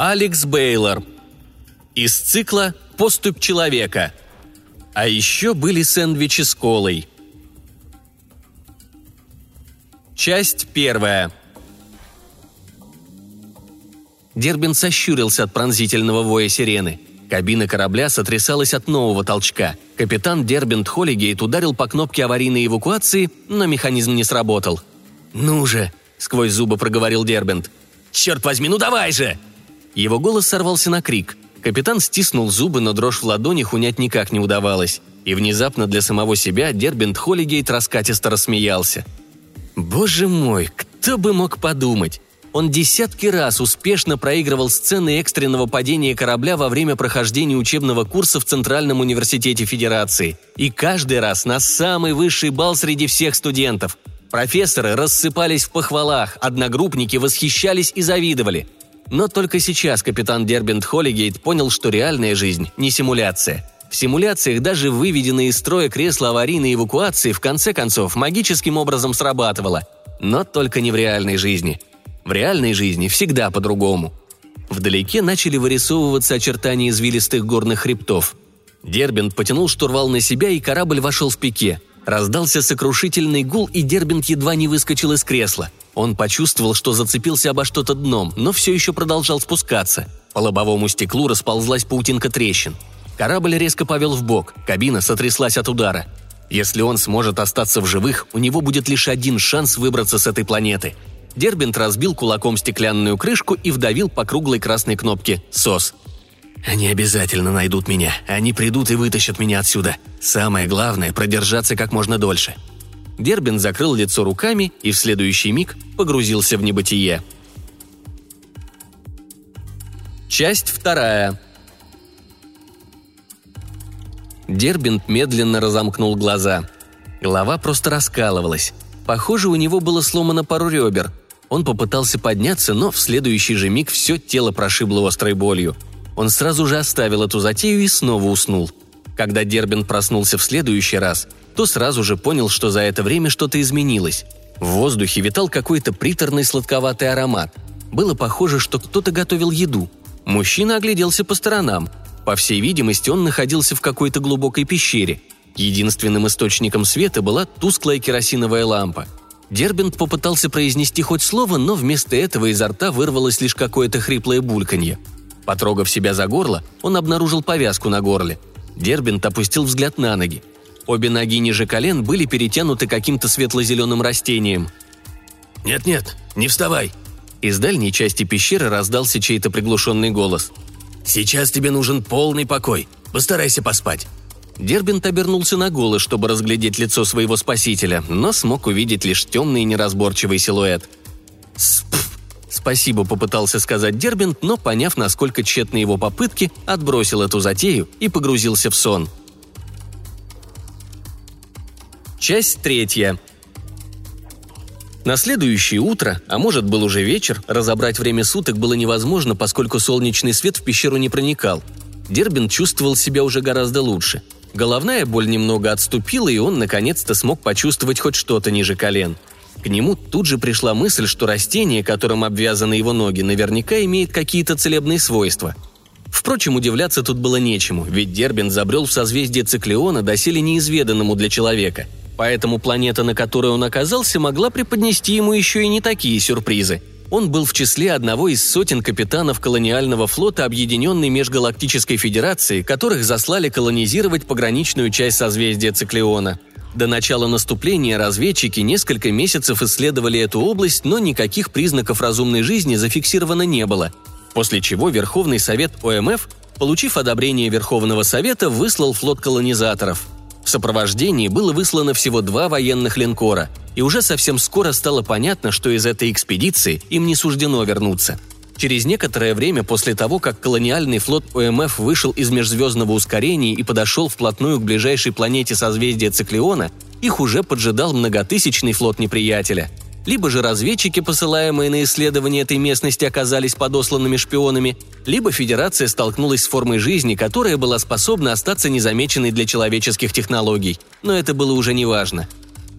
Алекс Бейлор. Из цикла «Поступь человека». А еще были сэндвичи с колой. Часть первая. Дербин сощурился от пронзительного воя сирены. Кабина корабля сотрясалась от нового толчка. Капитан Дербент Холлигейт ударил по кнопке аварийной эвакуации, но механизм не сработал. «Ну же!» – сквозь зубы проговорил Дербент. «Черт возьми, ну давай же!» Его голос сорвался на крик. Капитан стиснул зубы, но дрожь в ладонях унять никак не удавалось. И внезапно для самого себя Дербент Холлигейт раскатисто рассмеялся. Боже мой, кто бы мог подумать? Он десятки раз успешно проигрывал сцены экстренного падения корабля во время прохождения учебного курса в Центральном университете Федерации. И каждый раз на самый высший балл среди всех студентов. Профессоры рассыпались в похвалах, одногруппники восхищались и завидовали. Но только сейчас капитан Дербент Холлигейт понял, что реальная жизнь не симуляция. В симуляциях даже выведенное из строя кресло аварийной эвакуации в конце концов магическим образом срабатывало. Но только не в реальной жизни. В реальной жизни всегда по-другому. Вдалеке начали вырисовываться очертания извилистых горных хребтов. Дербент потянул штурвал на себя, и корабль вошел в пике. Раздался сокрушительный гул, и Дербент едва не выскочил из кресла. Он почувствовал, что зацепился обо что-то дном, но все еще продолжал спускаться. По лобовому стеклу расползлась паутинка трещин. Корабль резко повел в бок, кабина сотряслась от удара. Если он сможет остаться в живых, у него будет лишь один шанс выбраться с этой планеты. Дербент разбил кулаком стеклянную крышку и вдавил по круглой красной кнопке «СОС». «Они обязательно найдут меня. Они придут и вытащат меня отсюда. Самое главное – продержаться как можно дольше». Дербин закрыл лицо руками и в следующий миг погрузился в небытие. Часть вторая. Дербинт медленно разомкнул глаза. Голова просто раскалывалась. Похоже, у него было сломано пару ребер. Он попытался подняться, но в следующий же миг все тело прошибло острой болью. Он сразу же оставил эту затею и снова уснул. Когда Дербин проснулся в следующий раз, то сразу же понял, что за это время что-то изменилось. В воздухе витал какой-то приторный сладковатый аромат. Было похоже, что кто-то готовил еду. Мужчина огляделся по сторонам. По всей видимости, он находился в какой-то глубокой пещере. Единственным источником света была тусклая керосиновая лампа. Дербент попытался произнести хоть слово, но вместо этого изо рта вырвалось лишь какое-то хриплое бульканье. Потрогав себя за горло, он обнаружил повязку на горле. Дербент опустил взгляд на ноги. Обе ноги ниже колен были перетянуты каким-то светло-зеленым растением. «Нет-нет, не вставай!» Из дальней части пещеры раздался чей-то приглушенный голос. «Сейчас тебе нужен полный покой. Постарайся поспать». Дербинт обернулся на голос, чтобы разглядеть лицо своего спасителя, но смог увидеть лишь темный и неразборчивый силуэт. «Спф!» Спасибо попытался сказать Дербинт, но, поняв, насколько тщетны его попытки, отбросил эту затею и погрузился в сон – Часть третья. На следующее утро, а может был уже вечер, разобрать время суток было невозможно, поскольку солнечный свет в пещеру не проникал. Дербин чувствовал себя уже гораздо лучше. Головная боль немного отступила, и он наконец-то смог почувствовать хоть что-то ниже колен. К нему тут же пришла мысль, что растение, которым обвязаны его ноги, наверняка имеет какие-то целебные свойства. Впрочем, удивляться тут было нечему, ведь Дербин забрел в созвездие Циклеона доселе неизведанному для человека – Поэтому планета, на которой он оказался, могла преподнести ему еще и не такие сюрпризы. Он был в числе одного из сотен капитанов колониального флота Объединенной Межгалактической Федерации, которых заслали колонизировать пограничную часть созвездия Циклеона. До начала наступления разведчики несколько месяцев исследовали эту область, но никаких признаков разумной жизни зафиксировано не было. После чего Верховный Совет ОМФ, получив одобрение Верховного Совета, выслал флот колонизаторов – в сопровождении было выслано всего два военных линкора, и уже совсем скоро стало понятно, что из этой экспедиции им не суждено вернуться. Через некоторое время после того, как колониальный флот ОМФ вышел из межзвездного ускорения и подошел вплотную к ближайшей планете созвездия Циклеона, их уже поджидал многотысячный флот неприятеля – либо же разведчики, посылаемые на исследование этой местности, оказались подосланными шпионами, либо Федерация столкнулась с формой жизни, которая была способна остаться незамеченной для человеческих технологий. Но это было уже неважно.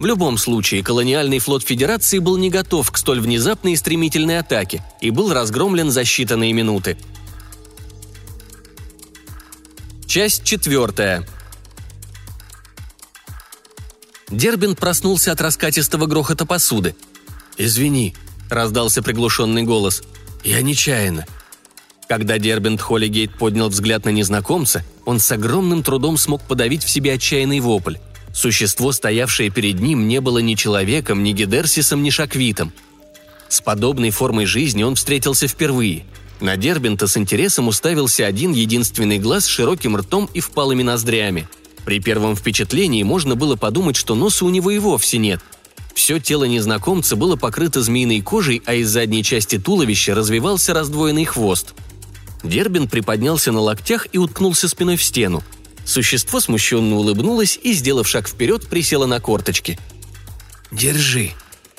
В любом случае, колониальный флот Федерации был не готов к столь внезапной и стремительной атаке и был разгромлен за считанные минуты. Часть четвертая. Дербин проснулся от раскатистого грохота посуды. «Извини», — раздался приглушенный голос. «Я нечаянно». Когда Дербент Холлигейт поднял взгляд на незнакомца, он с огромным трудом смог подавить в себе отчаянный вопль. Существо, стоявшее перед ним, не было ни человеком, ни Гедерсисом, ни Шаквитом. С подобной формой жизни он встретился впервые. На Дербента с интересом уставился один единственный глаз с широким ртом и впалыми ноздрями. При первом впечатлении можно было подумать, что носа у него и вовсе нет. Все тело незнакомца было покрыто змеиной кожей, а из задней части туловища развивался раздвоенный хвост. Дербин приподнялся на локтях и уткнулся спиной в стену – Существо смущенно улыбнулось и, сделав шаг вперед, присело на корточки. «Держи».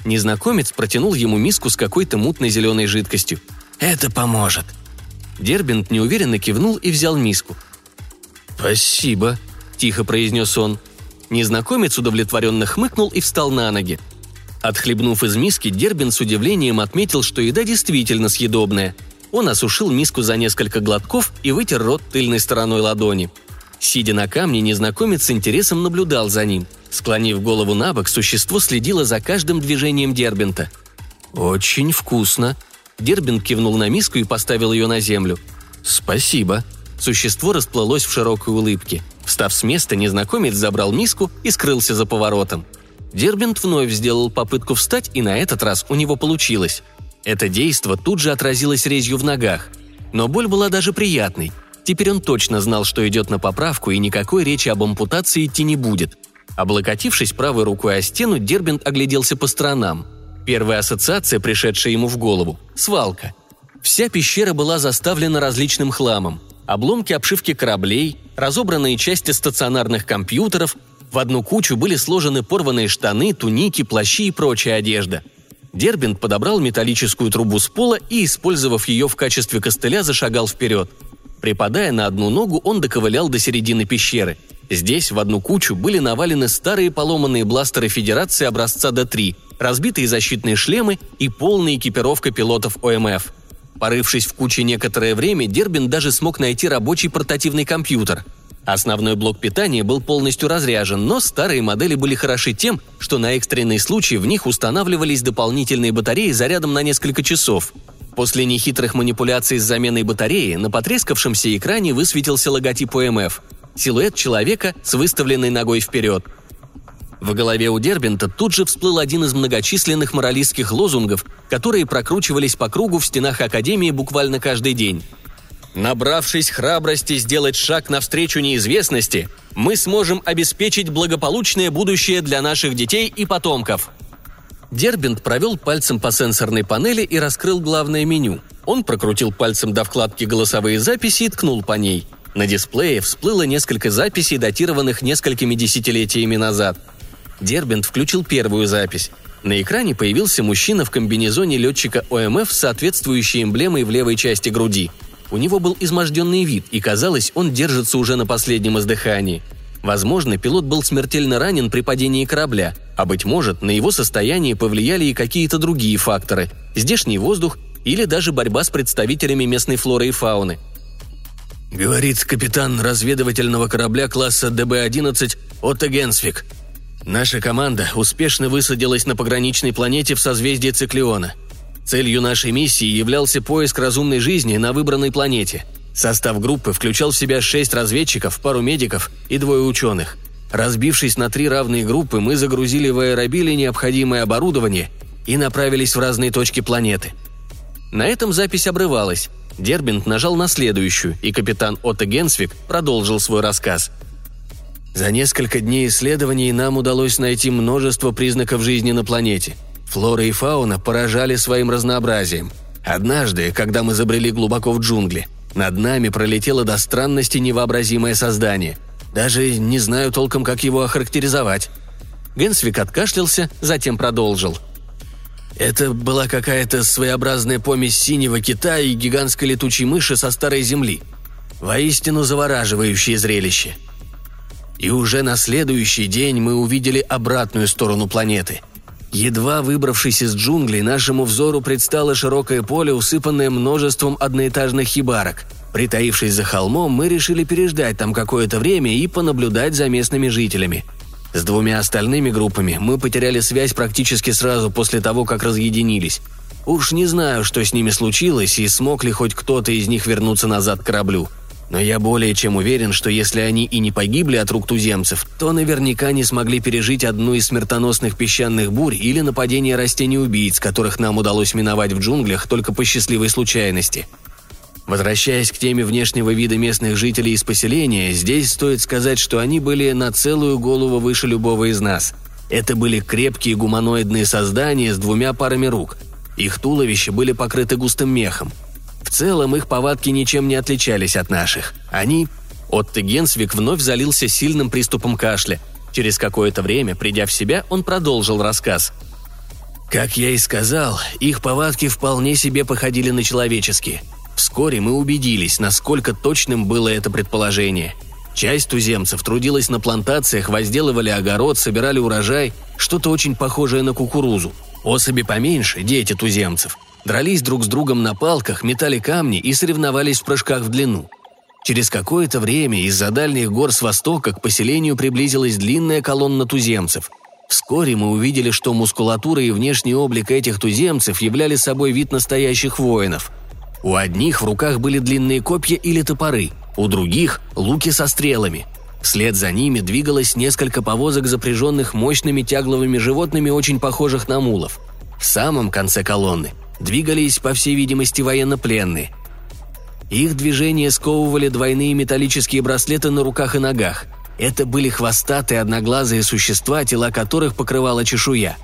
Незнакомец протянул ему миску с какой-то мутной зеленой жидкостью. «Это поможет». Дербент неуверенно кивнул и взял миску. «Спасибо», – тихо произнес он. Незнакомец удовлетворенно хмыкнул и встал на ноги. Отхлебнув из миски, Дербин с удивлением отметил, что еда действительно съедобная. Он осушил миску за несколько глотков и вытер рот тыльной стороной ладони – Сидя на камне, незнакомец с интересом наблюдал за ним. Склонив голову на бок, существо следило за каждым движением Дербента. «Очень вкусно», Дербент кивнул на миску и поставил ее на землю. «Спасибо». Существо расплылось в широкой улыбке. Встав с места, незнакомец забрал миску и скрылся за поворотом. Дербент вновь сделал попытку встать, и на этот раз у него получилось. Это действо тут же отразилось резью в ногах. Но боль была даже приятной. Теперь он точно знал, что идет на поправку, и никакой речи об ампутации идти не будет. Облокотившись правой рукой о стену, Дербент огляделся по сторонам. Первая ассоциация, пришедшая ему в голову – свалка. Вся пещера была заставлена различным хламом. Обломки обшивки кораблей, разобранные части стационарных компьютеров, в одну кучу были сложены порванные штаны, туники, плащи и прочая одежда. Дербент подобрал металлическую трубу с пола и, использовав ее в качестве костыля, зашагал вперед – Припадая на одну ногу, он доковылял до середины пещеры. Здесь в одну кучу были навалены старые поломанные бластеры Федерации образца Д-3, разбитые защитные шлемы и полная экипировка пилотов ОМФ. Порывшись в куче некоторое время, Дербин даже смог найти рабочий портативный компьютер. Основной блок питания был полностью разряжен, но старые модели были хороши тем, что на экстренный случай в них устанавливались дополнительные батареи зарядом на несколько часов – После нехитрых манипуляций с заменой батареи на потрескавшемся экране высветился логотип ОМФ – силуэт человека с выставленной ногой вперед. В голове у Дербента тут же всплыл один из многочисленных моралистских лозунгов, которые прокручивались по кругу в стенах Академии буквально каждый день. Набравшись храбрости сделать шаг навстречу неизвестности, мы сможем обеспечить благополучное будущее для наших детей и потомков – Дербент провел пальцем по сенсорной панели и раскрыл главное меню. Он прокрутил пальцем до вкладки «Голосовые записи» и ткнул по ней. На дисплее всплыло несколько записей, датированных несколькими десятилетиями назад. Дербент включил первую запись. На экране появился мужчина в комбинезоне летчика ОМФ с соответствующей эмблемой в левой части груди. У него был изможденный вид, и казалось, он держится уже на последнем издыхании – Возможно, пилот был смертельно ранен при падении корабля, а быть может, на его состояние повлияли и какие-то другие факторы – здешний воздух или даже борьба с представителями местной флоры и фауны. Говорит капитан разведывательного корабля класса ДБ-11 Отто Генсвик. Наша команда успешно высадилась на пограничной планете в созвездии Циклиона. Целью нашей миссии являлся поиск разумной жизни на выбранной планете – Состав группы включал в себя шесть разведчиков, пару медиков и двое ученых. Разбившись на три равные группы, мы загрузили в аэробили необходимое оборудование и направились в разные точки планеты. На этом запись обрывалась. Дербинт нажал на следующую, и капитан Отто Генсвик продолжил свой рассказ. За несколько дней исследований нам удалось найти множество признаков жизни на планете. Флора и фауна поражали своим разнообразием. Однажды, когда мы забрели глубоко в джунгли – над нами пролетело до странности невообразимое создание. Даже не знаю толком, как его охарактеризовать. Генсвик откашлялся, затем продолжил. Это была какая-то своеобразная помесь синего кита и гигантской летучей мыши со старой земли. Воистину завораживающее зрелище. И уже на следующий день мы увидели обратную сторону планеты. Едва выбравшись из джунглей, нашему взору предстало широкое поле, усыпанное множеством одноэтажных хибарок. Притаившись за холмом, мы решили переждать там какое-то время и понаблюдать за местными жителями. С двумя остальными группами мы потеряли связь практически сразу после того, как разъединились. Уж не знаю, что с ними случилось и смог ли хоть кто-то из них вернуться назад к кораблю. Но я более чем уверен, что если они и не погибли от рук туземцев, то наверняка не смогли пережить одну из смертоносных песчаных бурь или нападение растений-убийц, которых нам удалось миновать в джунглях только по счастливой случайности. Возвращаясь к теме внешнего вида местных жителей из поселения, здесь стоит сказать, что они были на целую голову выше любого из нас. Это были крепкие гуманоидные создания с двумя парами рук – их туловища были покрыты густым мехом. В целом их повадки ничем не отличались от наших. Они... Отто Генсвик вновь залился сильным приступом кашля. Через какое-то время, придя в себя, он продолжил рассказ. Как я и сказал, их повадки вполне себе походили на человеческие. Вскоре мы убедились, насколько точным было это предположение. Часть туземцев трудилась на плантациях, возделывали огород, собирали урожай, что-то очень похожее на кукурузу – Особи поменьше, дети туземцев, дрались друг с другом на палках, метали камни и соревновались в прыжках в длину. Через какое-то время из-за дальних гор с востока к поселению приблизилась длинная колонна туземцев. Вскоре мы увидели, что мускулатура и внешний облик этих туземцев являли собой вид настоящих воинов. У одних в руках были длинные копья или топоры, у других – луки со стрелами – Вслед за ними двигалось несколько повозок, запряженных мощными тягловыми животными, очень похожих на мулов. В самом конце колонны двигались, по всей видимости, военнопленные. Их движения сковывали двойные металлические браслеты на руках и ногах. Это были хвостатые одноглазые существа, тела которых покрывала чешуя.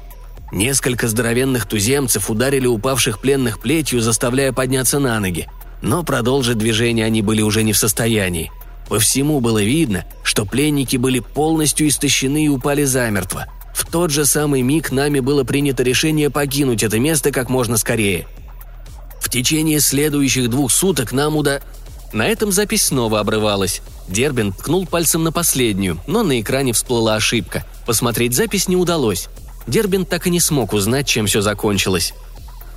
Несколько здоровенных туземцев ударили упавших пленных плетью, заставляя подняться на ноги. Но продолжить движение они были уже не в состоянии. По всему было видно, что пленники были полностью истощены и упали замертво. В тот же самый миг нами было принято решение покинуть это место как можно скорее. В течение следующих двух суток нам уда... На этом запись снова обрывалась. Дербин ткнул пальцем на последнюю, но на экране всплыла ошибка. Посмотреть запись не удалось. Дербин так и не смог узнать, чем все закончилось.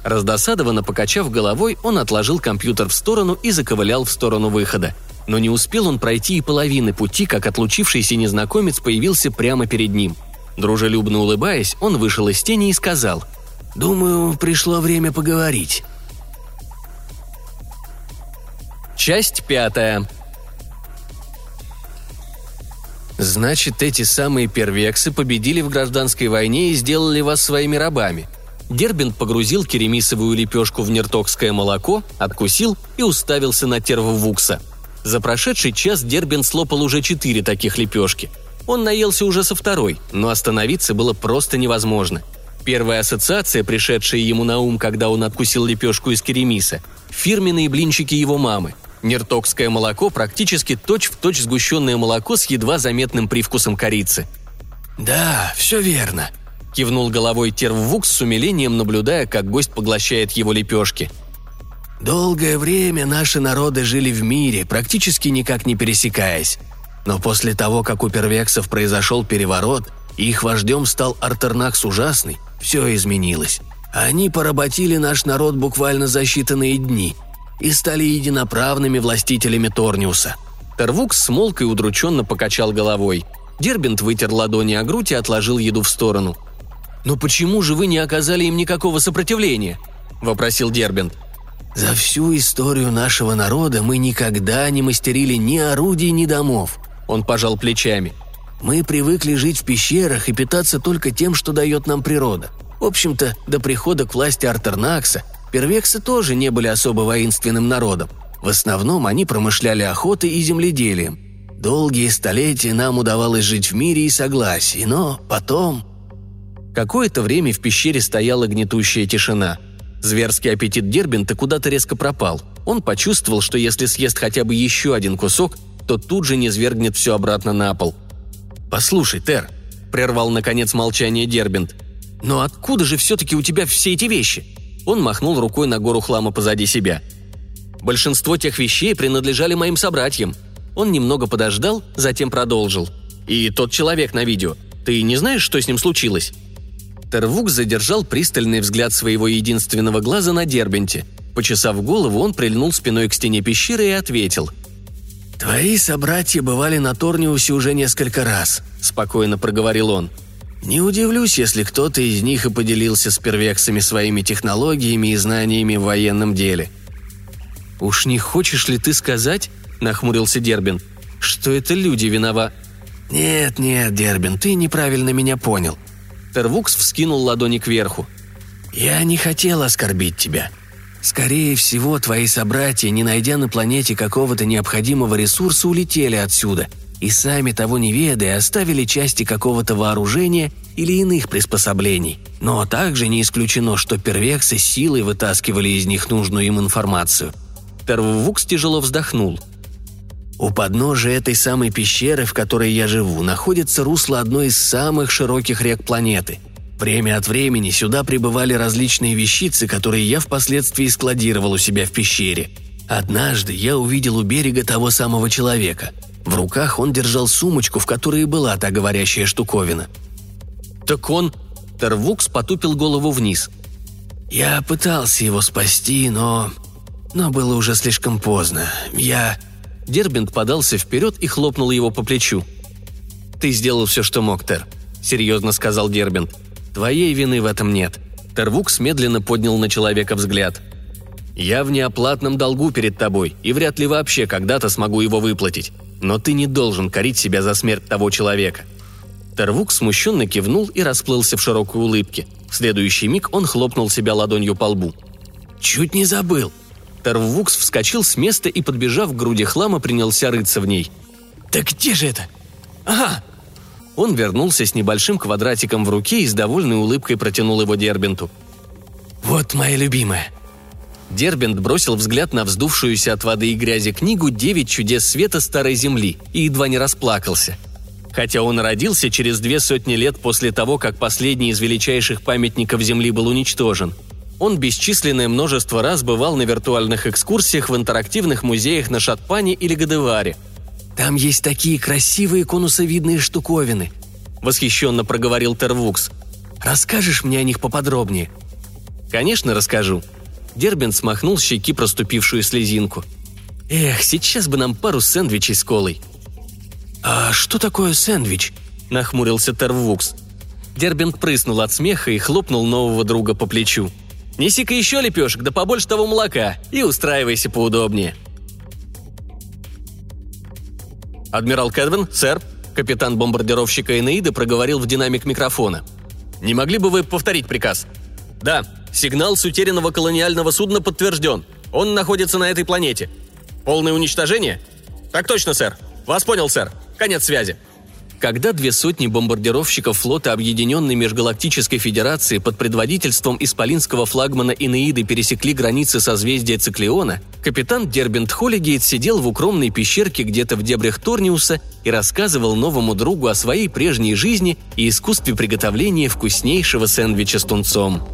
Раздосадованно покачав головой, он отложил компьютер в сторону и заковылял в сторону выхода – но не успел он пройти и половины пути, как отлучившийся незнакомец появился прямо перед ним. Дружелюбно улыбаясь, он вышел из тени и сказал «Думаю, пришло время поговорить». Часть пятая. Значит, эти самые первексы победили в гражданской войне и сделали вас своими рабами. Дербент погрузил керемисовую лепешку в нертокское молоко, откусил и уставился на терву за прошедший час Дербин слопал уже четыре таких лепешки. Он наелся уже со второй, но остановиться было просто невозможно. Первая ассоциация, пришедшая ему на ум, когда он откусил лепешку из керемиса – фирменные блинчики его мамы. Нертокское молоко практически точь-в-точь точь сгущенное молоко с едва заметным привкусом корицы. «Да, все верно», – кивнул головой Терввукс с умилением, наблюдая, как гость поглощает его лепешки – Долгое время наши народы жили в мире, практически никак не пересекаясь. Но после того, как у первексов произошел переворот, и их вождем стал Артернакс Ужасный, все изменилось. Они поработили наш народ буквально за считанные дни и стали единоправными властителями Торниуса. Тервукс смолк и удрученно покачал головой. Дербент вытер ладони о грудь и отложил еду в сторону. «Но почему же вы не оказали им никакого сопротивления?» – вопросил Дербент – за всю историю нашего народа мы никогда не мастерили ни орудий, ни домов. Он пожал плечами. Мы привыкли жить в пещерах и питаться только тем, что дает нам природа. В общем-то, до прихода к власти Артернакса первексы тоже не были особо воинственным народом. В основном они промышляли охотой и земледелием. Долгие столетия нам удавалось жить в мире и согласии, но потом... Какое-то время в пещере стояла гнетущая тишина – Зверский аппетит Дербента куда-то резко пропал. Он почувствовал, что если съест хотя бы еще один кусок, то тут же не свергнет все обратно на пол. «Послушай, Тер», — прервал наконец молчание Дербент, — «но откуда же все-таки у тебя все эти вещи?» Он махнул рукой на гору хлама позади себя. «Большинство тех вещей принадлежали моим собратьям». Он немного подождал, затем продолжил. И тот человек на видео. Ты не знаешь, что с ним случилось?» Тервук задержал пристальный взгляд своего единственного глаза на Дербенте. Почесав голову, он прильнул спиной к стене пещеры и ответил. «Твои собратья бывали на Торниусе уже несколько раз», — спокойно проговорил он. «Не удивлюсь, если кто-то из них и поделился с первексами своими технологиями и знаниями в военном деле». «Уж не хочешь ли ты сказать, — нахмурился Дербин, — что это люди винова...» «Нет, нет, Дербин, ты неправильно меня понял. Тервукс вскинул ладони кверху. «Я не хотел оскорбить тебя. Скорее всего, твои собратья, не найдя на планете какого-то необходимого ресурса, улетели отсюда и сами того не ведая оставили части какого-то вооружения или иных приспособлений. Но также не исключено, что первексы силой вытаскивали из них нужную им информацию». Тервукс тяжело вздохнул – у подножия этой самой пещеры, в которой я живу, находится русло одной из самых широких рек планеты. Время от времени сюда прибывали различные вещицы, которые я впоследствии складировал у себя в пещере. Однажды я увидел у берега того самого человека. В руках он держал сумочку, в которой была та говорящая штуковина. «Так он...» Тервукс потупил голову вниз. «Я пытался его спасти, но... Но было уже слишком поздно. Я...» Дербент подался вперед и хлопнул его по плечу. «Ты сделал все, что мог, Тер», — серьезно сказал Дербент. «Твоей вины в этом нет». Тервукс медленно поднял на человека взгляд. «Я в неоплатном долгу перед тобой и вряд ли вообще когда-то смогу его выплатить. Но ты не должен корить себя за смерть того человека». Тервук смущенно кивнул и расплылся в широкой улыбке. В следующий миг он хлопнул себя ладонью по лбу. «Чуть не забыл», Тервукс вскочил с места и, подбежав к груди хлама, принялся рыться в ней. «Да где же это? Ага!» Он вернулся с небольшим квадратиком в руке и с довольной улыбкой протянул его Дербенту. «Вот моя любимая!» Дербент бросил взгляд на вздувшуюся от воды и грязи книгу «Девять чудес света Старой Земли» и едва не расплакался. Хотя он родился через две сотни лет после того, как последний из величайших памятников Земли был уничтожен – он бесчисленное множество раз бывал на виртуальных экскурсиях в интерактивных музеях на Шатпане или Гадеваре. «Там есть такие красивые конусовидные штуковины», — восхищенно проговорил Тервукс. «Расскажешь мне о них поподробнее?» «Конечно, расскажу». Дербин смахнул с щеки проступившую слезинку. «Эх, сейчас бы нам пару сэндвичей с колой». «А что такое сэндвич?» – нахмурился Тервукс. Дербинг прыснул от смеха и хлопнул нового друга по плечу. Неси-ка еще лепешек, да побольше того молока, и устраивайся поудобнее». «Адмирал Кэдвин, сэр», капитан бомбардировщика Энеида проговорил в динамик микрофона. «Не могли бы вы повторить приказ?» «Да, сигнал с утерянного колониального судна подтвержден. Он находится на этой планете. Полное уничтожение?» «Так точно, сэр. Вас понял, сэр. Конец связи». Когда две сотни бомбардировщиков флота Объединенной Межгалактической Федерации под предводительством исполинского флагмана Инеиды пересекли границы созвездия Циклеона, капитан Дербент Холлигейт сидел в укромной пещерке где-то в дебрях Торниуса и рассказывал новому другу о своей прежней жизни и искусстве приготовления вкуснейшего сэндвича с тунцом.